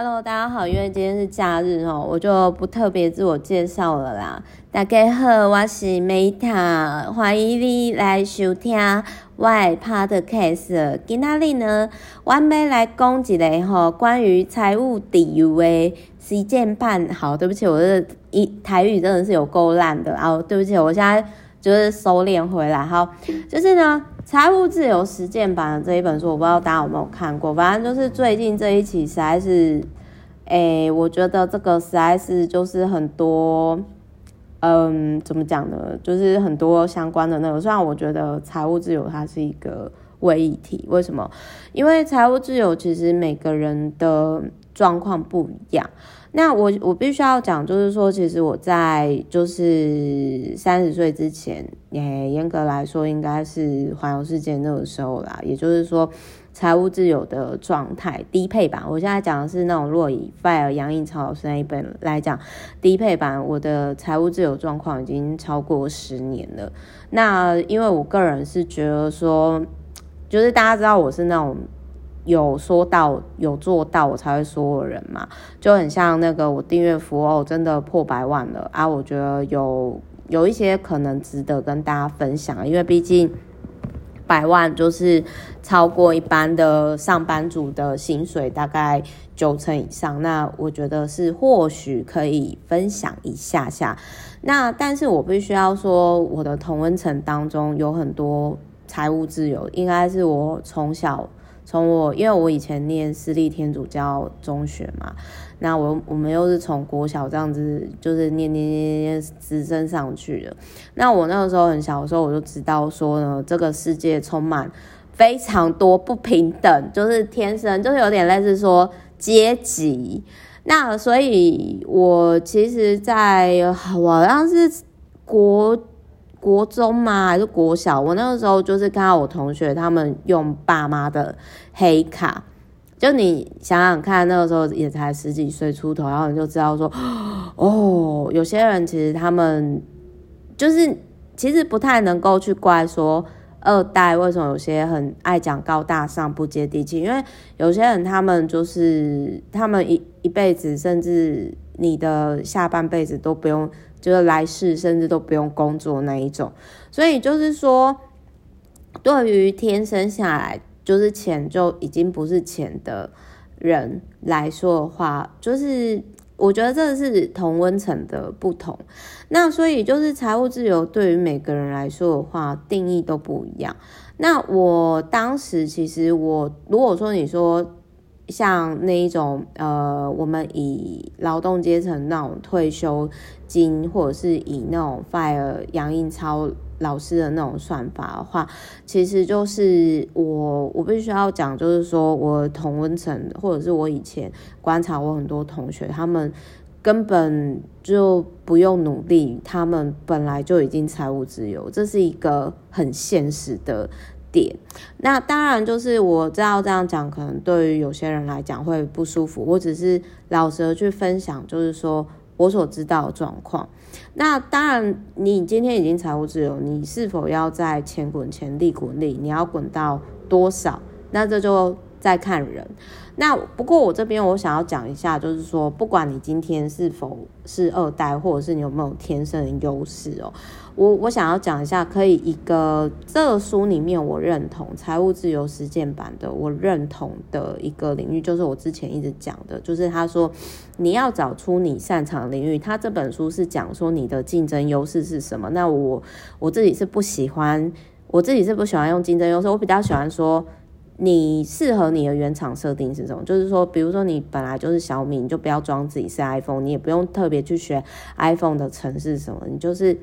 Hello，大家好，因为今天是假日哦，我就不特别自我介绍了啦。大家好，我是 Meta，欢迎你来收听我的 Podcast。今天呢，我要来讲一个吼关于财务自由的实践版。好，对不起，我的一台语真的是有够烂的啊！对不起，我现在就是收敛回来。好，就是呢。财务自由实践版的这一本书，我不知道大家有没有看过。反正就是最近这一期实在是，诶、我觉得这个实在是就是很多，嗯，怎么讲呢？就是很多相关的那个。虽然我觉得财务自由它是一个伪议题，为什么？因为财务自由其实每个人的状况不一样。那我我必须要讲，就是说，其实我在就是三十岁之前，也严格来说应该是环游世界那个时候啦。也就是说，财务自由的状态低配版。我现在讲的是那种若以 FIRE 杨颖超老师那一本来讲，低配版我的财务自由状况已经超过十年了。那因为我个人是觉得说，就是大家知道我是那种。有说到有做到，我才会说的人嘛，就很像那个我订阅服务真的破百万了啊！我觉得有有一些可能值得跟大家分享，因为毕竟百万就是超过一般的上班族的薪水大概九成以上，那我觉得是或许可以分享一下下。那但是我必须要说，我的同温层当中有很多财务自由，应该是我从小。从我，因为我以前念私立天主教中学嘛，那我我们又是从国小这样子，就是念念念念直升上去的。那我那个时候很小的时候，我就知道说呢，这个世界充满非常多不平等，就是天生就是有点类似说阶级。那所以，我其实在我好像是国。国中吗？还是国小？我那个时候就是看到我同学他们用爸妈的黑卡，就你想想看，那个时候也才十几岁出头，然后你就知道说，哦，有些人其实他们就是其实不太能够去怪说二代为什么有些很爱讲高大上、不接地气，因为有些人他们就是他们一一辈子，甚至你的下半辈子都不用。就是来世甚至都不用工作那一种，所以就是说，对于天生下来就是钱就已经不是钱的人来说的话，就是我觉得这是同温层的不同。那所以就是财务自由对于每个人来说的话，定义都不一样。那我当时其实我如果说你说。像那一种呃，我们以劳动阶层那种退休金，或者是以那种 FIRE 杨应超老师的那种算法的话，其实就是我我必须要讲，就是说我同温层，或者是我以前观察我很多同学，他们根本就不用努力，他们本来就已经财务自由，这是一个很现实的。点，那当然就是我知道这样讲，可能对于有些人来讲会不舒服。我只是老实的去分享，就是说我所知道的状况。那当然，你今天已经财务自由，你是否要在钱滚钱，利滚利？你要滚到多少？那这就再看人。那不过我这边我想要讲一下，就是说，不管你今天是否是二代，或者是你有没有天生的优势哦，我我想要讲一下，可以一个这个书里面我认同财务自由实践版的，我认同的一个领域，就是我之前一直讲的，就是他说你要找出你擅长领域。他这本书是讲说你的竞争优势是什么？那我我自己是不喜欢，我自己是不喜欢用竞争优势，我比较喜欢说。你适合你的原厂设定是什么？就是说，比如说你本来就是小米，你就不要装自己是 iPhone，你也不用特别去学 iPhone 的程式什么，你就是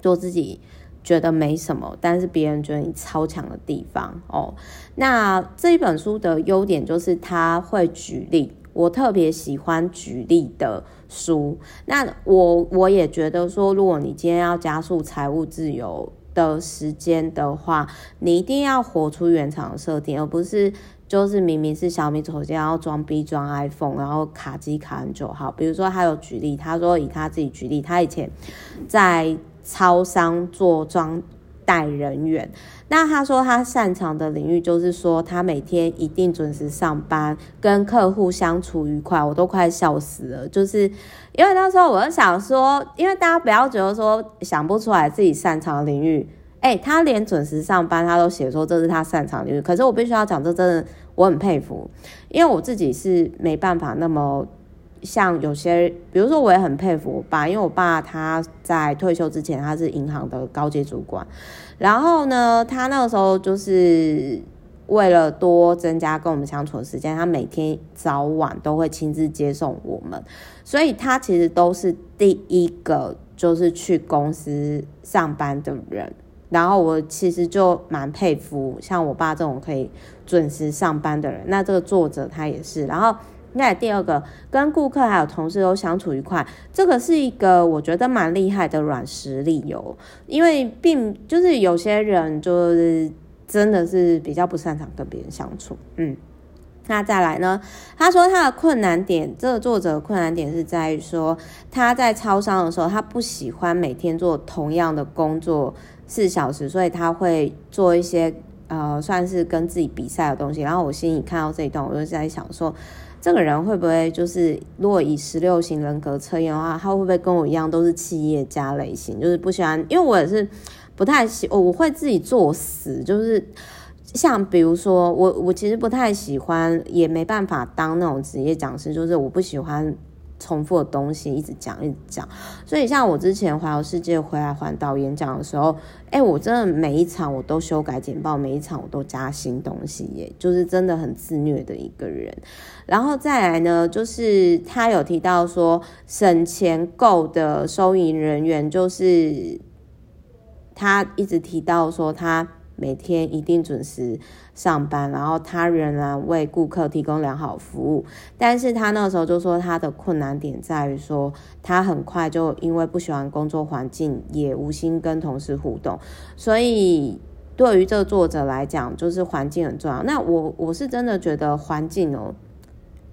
做自己觉得没什么，但是别人觉得你超强的地方哦。那这一本书的优点就是他会举例，我特别喜欢举例的书。那我我也觉得说，如果你今天要加速财务自由。的时间的话，你一定要活出原厂设定，而不是就是明明是小米手机，要装逼装 iPhone，然后卡机卡很久。好，比如说他有举例，他说以他自己举例，他以前在超商做装带人员。那他说他擅长的领域就是说他每天一定准时上班，跟客户相处愉快，我都快笑死了。就是因为那时候我就想说，因为大家不要觉得说想不出来自己擅长的领域，哎、他连准时上班他都写说这是他擅长领域。可是我必须要讲，这真的我很佩服，因为我自己是没办法那么。像有些，比如说，我也很佩服我爸，因为我爸他在退休之前，他是银行的高阶主管，然后呢，他那个时候就是为了多增加跟我们相处的时间，他每天早晚都会亲自接送我们，所以他其实都是第一个就是去公司上班的人，然后我其实就蛮佩服像我爸这种可以准时上班的人，那这个作者他也是，然后。那第二个，跟顾客还有同事都相处愉快，这个是一个我觉得蛮厉害的软实力哟。因为并就是有些人就是真的是比较不擅长跟别人相处。嗯，那再来呢？他说他的困难点，这个作者困难点是在于说他在超商的时候，他不喜欢每天做同样的工作四小时，所以他会做一些呃算是跟自己比赛的东西。然后我心里看到这一段，我就在想说。这个人会不会就是，如果以十六型人格测验的话，他会不会跟我一样都是企业家类型？就是不喜欢，因为我也是不太喜，我会自己作死，就是像比如说我，我其实不太喜欢，也没办法当那种职业讲师，就是我不喜欢。重复的东西一直讲一直讲，所以像我之前环游世界回来环岛演讲的时候，哎，我真的每一场我都修改简报，每一场我都加新东西耶，就是真的很自虐的一个人。然后再来呢，就是他有提到说省钱够的收银人员，就是他一直提到说他。每天一定准时上班，然后他仍然为顾客提供良好服务。但是他那时候就说，他的困难点在于说，他很快就因为不喜欢工作环境，也无心跟同事互动。所以对于这个作者来讲，就是环境很重要。那我我是真的觉得环境哦，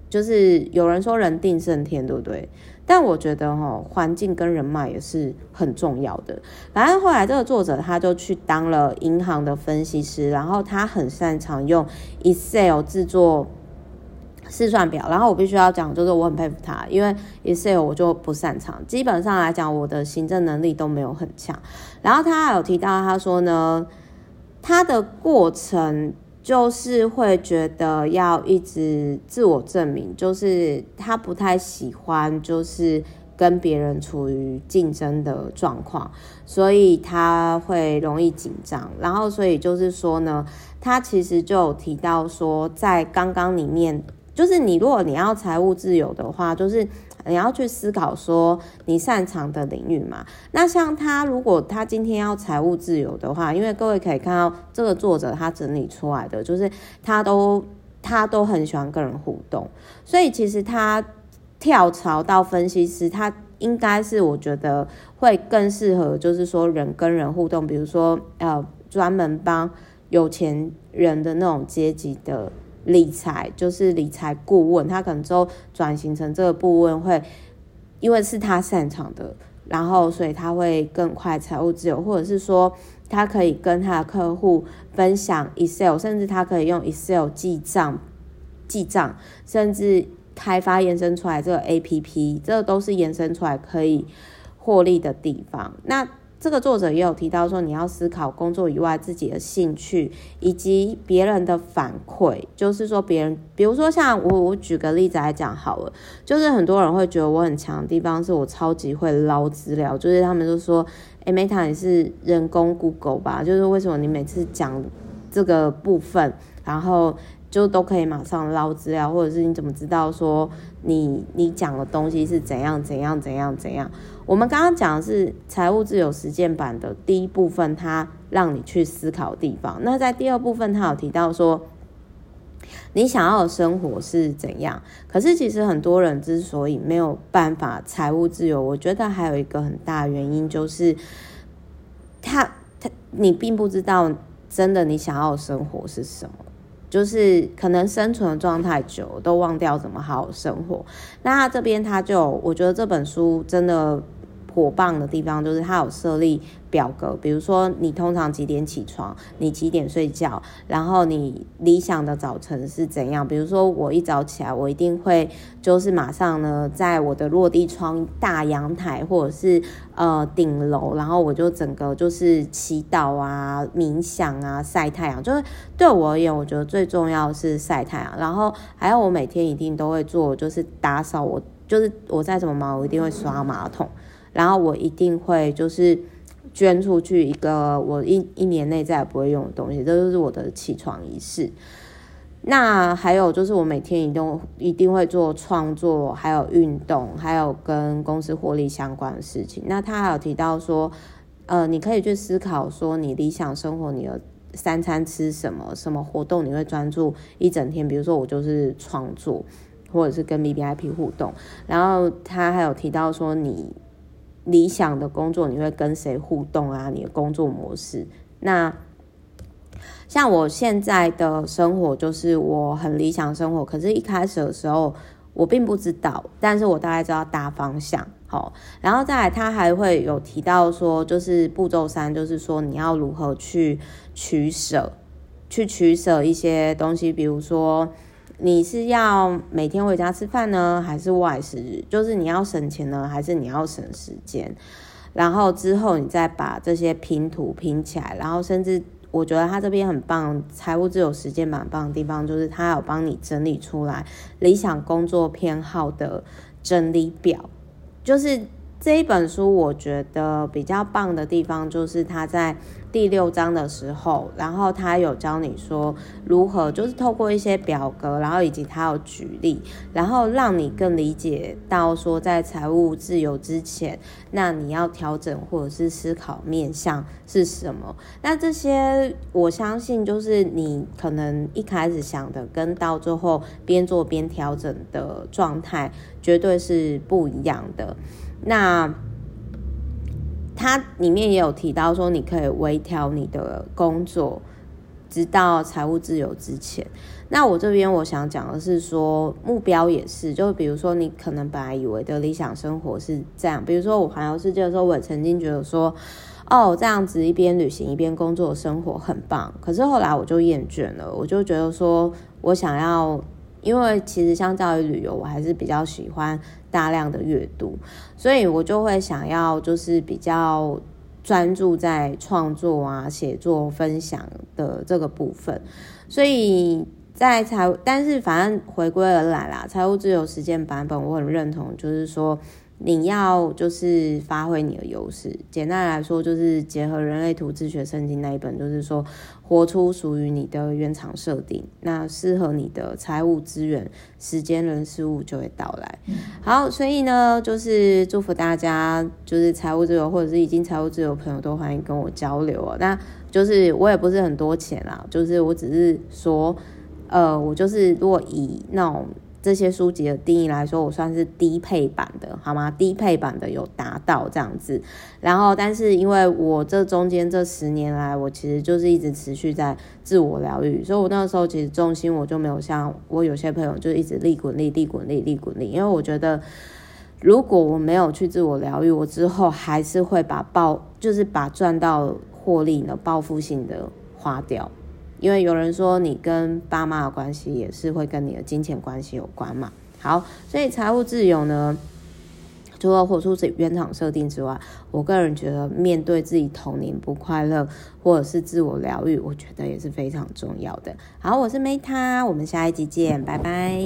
就是有人说人定胜天，对不对？但我觉得哈，环境跟人脉也是很重要的。反正后来这个作者他就去当了银行的分析师，然后他很擅长用 Excel 制作试算表。然后我必须要讲，就是我很佩服他，因为 Excel 我就不擅长，基本上来讲我的行政能力都没有很强。然后他还有提到，他说呢，他的过程。就是会觉得要一直自我证明，就是他不太喜欢，就是跟别人处于竞争的状况，所以他会容易紧张。然后，所以就是说呢，他其实就有提到说，在刚刚里面，就是你如果你要财务自由的话，就是。你要去思考说你擅长的领域嘛。那像他，如果他今天要财务自由的话，因为各位可以看到这个作者他整理出来的，就是他都他都很喜欢跟人互动，所以其实他跳槽到分析师，他应该是我觉得会更适合，就是说人跟人互动，比如说呃专门帮有钱人的那种阶级的。理财就是理财顾问，他可能之后转型成这个顾问会，因为是他擅长的，然后所以他会更快财务自由，或者是说他可以跟他的客户分享 Excel，甚至他可以用 Excel 记账、记账，甚至开发延伸出来这个 APP，这都是延伸出来可以获利的地方。那这个作者也有提到说，你要思考工作以外自己的兴趣，以及别人的反馈。就是说，别人，比如说像我，我举个例子来讲好了，就是很多人会觉得我很强的地方是我超级会捞资料，就是他们就说，诶，Meta 你是人工 Google 吧？就是为什么你每次讲这个部分，然后就都可以马上捞资料，或者是你怎么知道说你你讲的东西是怎样怎样怎样怎样？我们刚刚讲的是财务自由实践版的第一部分，它让你去思考地方。那在第二部分，它有提到说，你想要的生活是怎样？可是其实很多人之所以没有办法财务自由，我觉得还有一个很大原因就是他，他你并不知道真的你想要的生活是什么，就是可能生存的状态久，都忘掉怎么好好生活。那这边他就，我觉得这本书真的。火棒的地方就是他有设立表格，比如说你通常几点起床，你几点睡觉，然后你理想的早晨是怎样？比如说我一早起来，我一定会就是马上呢，在我的落地窗、大阳台或者是呃顶楼，然后我就整个就是祈祷啊、冥想啊、晒太阳。就是对我而言，我觉得最重要是晒太阳。然后还有我每天一定都会做，就是打扫我。就是我再怎么忙，我一定会刷马桶，然后我一定会就是捐出去一个我一一年内再也不会用的东西，这就是我的起床仪式。那还有就是我每天一定一定会做创作，还有运动，还有跟公司获利相关的事情。那他还有提到说，呃，你可以去思考说，你理想生活，你的三餐吃什么，什么活动你会专注一整天？比如说我就是创作。或者是跟 VVIP 互动，然后他还有提到说，你理想的工作你会跟谁互动啊？你的工作模式。那像我现在的生活就是我很理想生活，可是一开始的时候我并不知道，但是我大概知道大方向。好，然后再来他还会有提到说，就是步骤三，就是说你要如何去取舍，去取舍一些东西，比如说。你是要每天回家吃饭呢，还是外食？就是你要省钱呢，还是你要省时间？然后之后你再把这些拼图拼起来，然后甚至我觉得他这边很棒，财务自由时间蛮棒的地方就是他有帮你整理出来理想工作偏好的整理表，就是。这一本书我觉得比较棒的地方，就是他在第六章的时候，然后他有教你说如何，就是透过一些表格，然后以及他有举例，然后让你更理解到说，在财务自由之前，那你要调整或者是思考面向是什么？那这些我相信，就是你可能一开始想的，跟到最后边做边调整的状态，绝对是不一样的。那它里面也有提到说，你可以微调你的工作，直到财务自由之前。那我这边我想讲的是说，目标也是，就比如说你可能本来以为的理想生活是这样，比如说我环游世界的时候，我也曾经觉得说，哦，这样子一边旅行一边工作的生活很棒。可是后来我就厌倦了，我就觉得说我想要。因为其实相较于旅游，我还是比较喜欢大量的阅读，所以我就会想要就是比较专注在创作啊、写作、分享的这个部分。所以在财，但是反正回归而来啦，财务自由实践版本我很认同，就是说。你要就是发挥你的优势，简单来说就是结合人类图自学圣经那一本，就是说活出属于你的原厂设定，那适合你的财务资源、时间、人、事物就会到来。好，所以呢，就是祝福大家，就是财务自由或者是已经财务自由的朋友都欢迎跟我交流哦。那就是我也不是很多钱啦，就是我只是说，呃，我就是如果以那种。这些书籍的定义来说，我算是低配版的，好吗？低配版的有达到这样子，然后，但是因为我这中间这十年来，我其实就是一直持续在自我疗愈，所以我那个时候其实重心我就没有像我有些朋友就一直利滚利、利滚利、利滚利，因为我觉得如果我没有去自我疗愈，我之后还是会把报就是把赚到获利呢报复性的花掉。因为有人说，你跟爸妈的关系也是会跟你的金钱关系有关嘛。好，所以财务自由呢，除了活出自己原厂设定之外，我个人觉得面对自己童年不快乐或者是自我疗愈，我觉得也是非常重要的。好，我是 Meta，我们下一集见，拜拜。